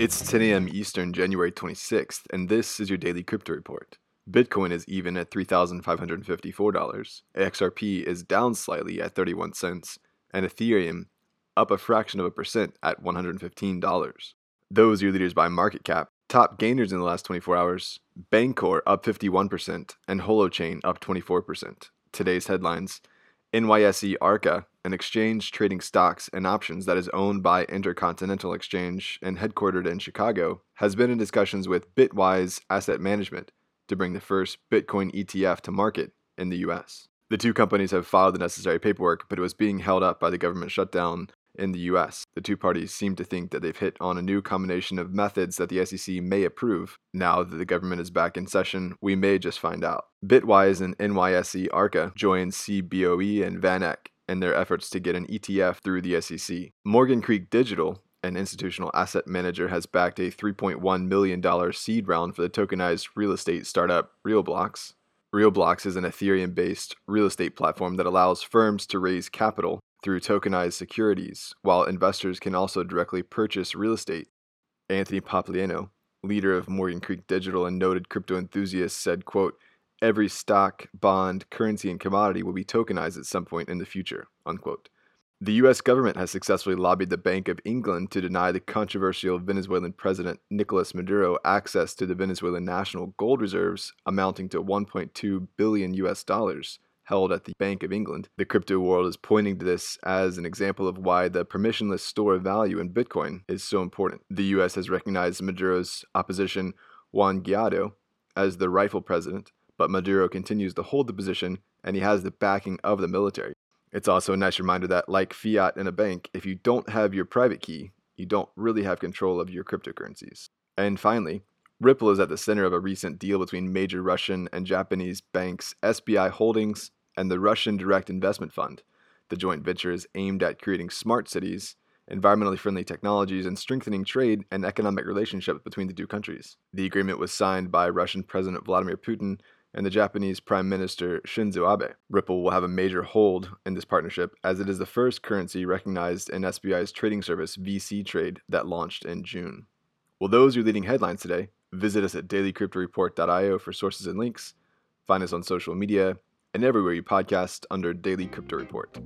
It's 10 a.m. Eastern, January 26th, and this is your daily crypto report. Bitcoin is even at $3,554. XRP is down slightly at 31 cents, and Ethereum up a fraction of a percent at $115. Those are your leaders by market cap. Top gainers in the last 24 hours Bancor up 51%, and Holochain up 24%. Today's headlines NYSE Arca, an exchange trading stocks and options that is owned by Intercontinental Exchange and headquartered in Chicago, has been in discussions with Bitwise Asset Management to bring the first Bitcoin ETF to market in the US. The two companies have filed the necessary paperwork, but it was being held up by the government shutdown in the US. The two parties seem to think that they've hit on a new combination of methods that the SEC may approve. Now that the government is back in session, we may just find out. Bitwise and NYSE Arca join CBOE and VanEck in their efforts to get an ETF through the SEC. Morgan Creek Digital, an institutional asset manager, has backed a $3.1 million seed round for the tokenized real estate startup RealBlocks. RealBlocks is an Ethereum based real estate platform that allows firms to raise capital through tokenized securities, while investors can also directly purchase real estate. Anthony Pompliano, leader of Morgan Creek Digital and noted crypto enthusiast, said, quote, Every stock, bond, currency, and commodity will be tokenized at some point in the future. Unquote. The U.S. government has successfully lobbied the Bank of England to deny the controversial Venezuelan President Nicolas Maduro access to the Venezuelan national gold reserves amounting to 1.2 billion U.S. dollars held at the Bank of England. The crypto world is pointing to this as an example of why the permissionless store of value in Bitcoin is so important. The US has recognized Maduro's opposition, Juan Guaido, as the rightful president, but Maduro continues to hold the position and he has the backing of the military. It's also a nice reminder that, like fiat in a bank, if you don't have your private key, you don't really have control of your cryptocurrencies. And finally, Ripple is at the center of a recent deal between major Russian and Japanese banks SBI Holdings and the Russian Direct Investment Fund. The joint venture is aimed at creating smart cities, environmentally friendly technologies, and strengthening trade and economic relationships between the two countries. The agreement was signed by Russian President Vladimir Putin and the Japanese Prime Minister Shinzo Abe. Ripple will have a major hold in this partnership as it is the first currency recognized in SBI's trading service VC Trade that launched in June. Well, those are leading headlines today. Visit us at dailycryptoreport.io for sources and links. Find us on social media and everywhere you podcast under Daily Crypto Report.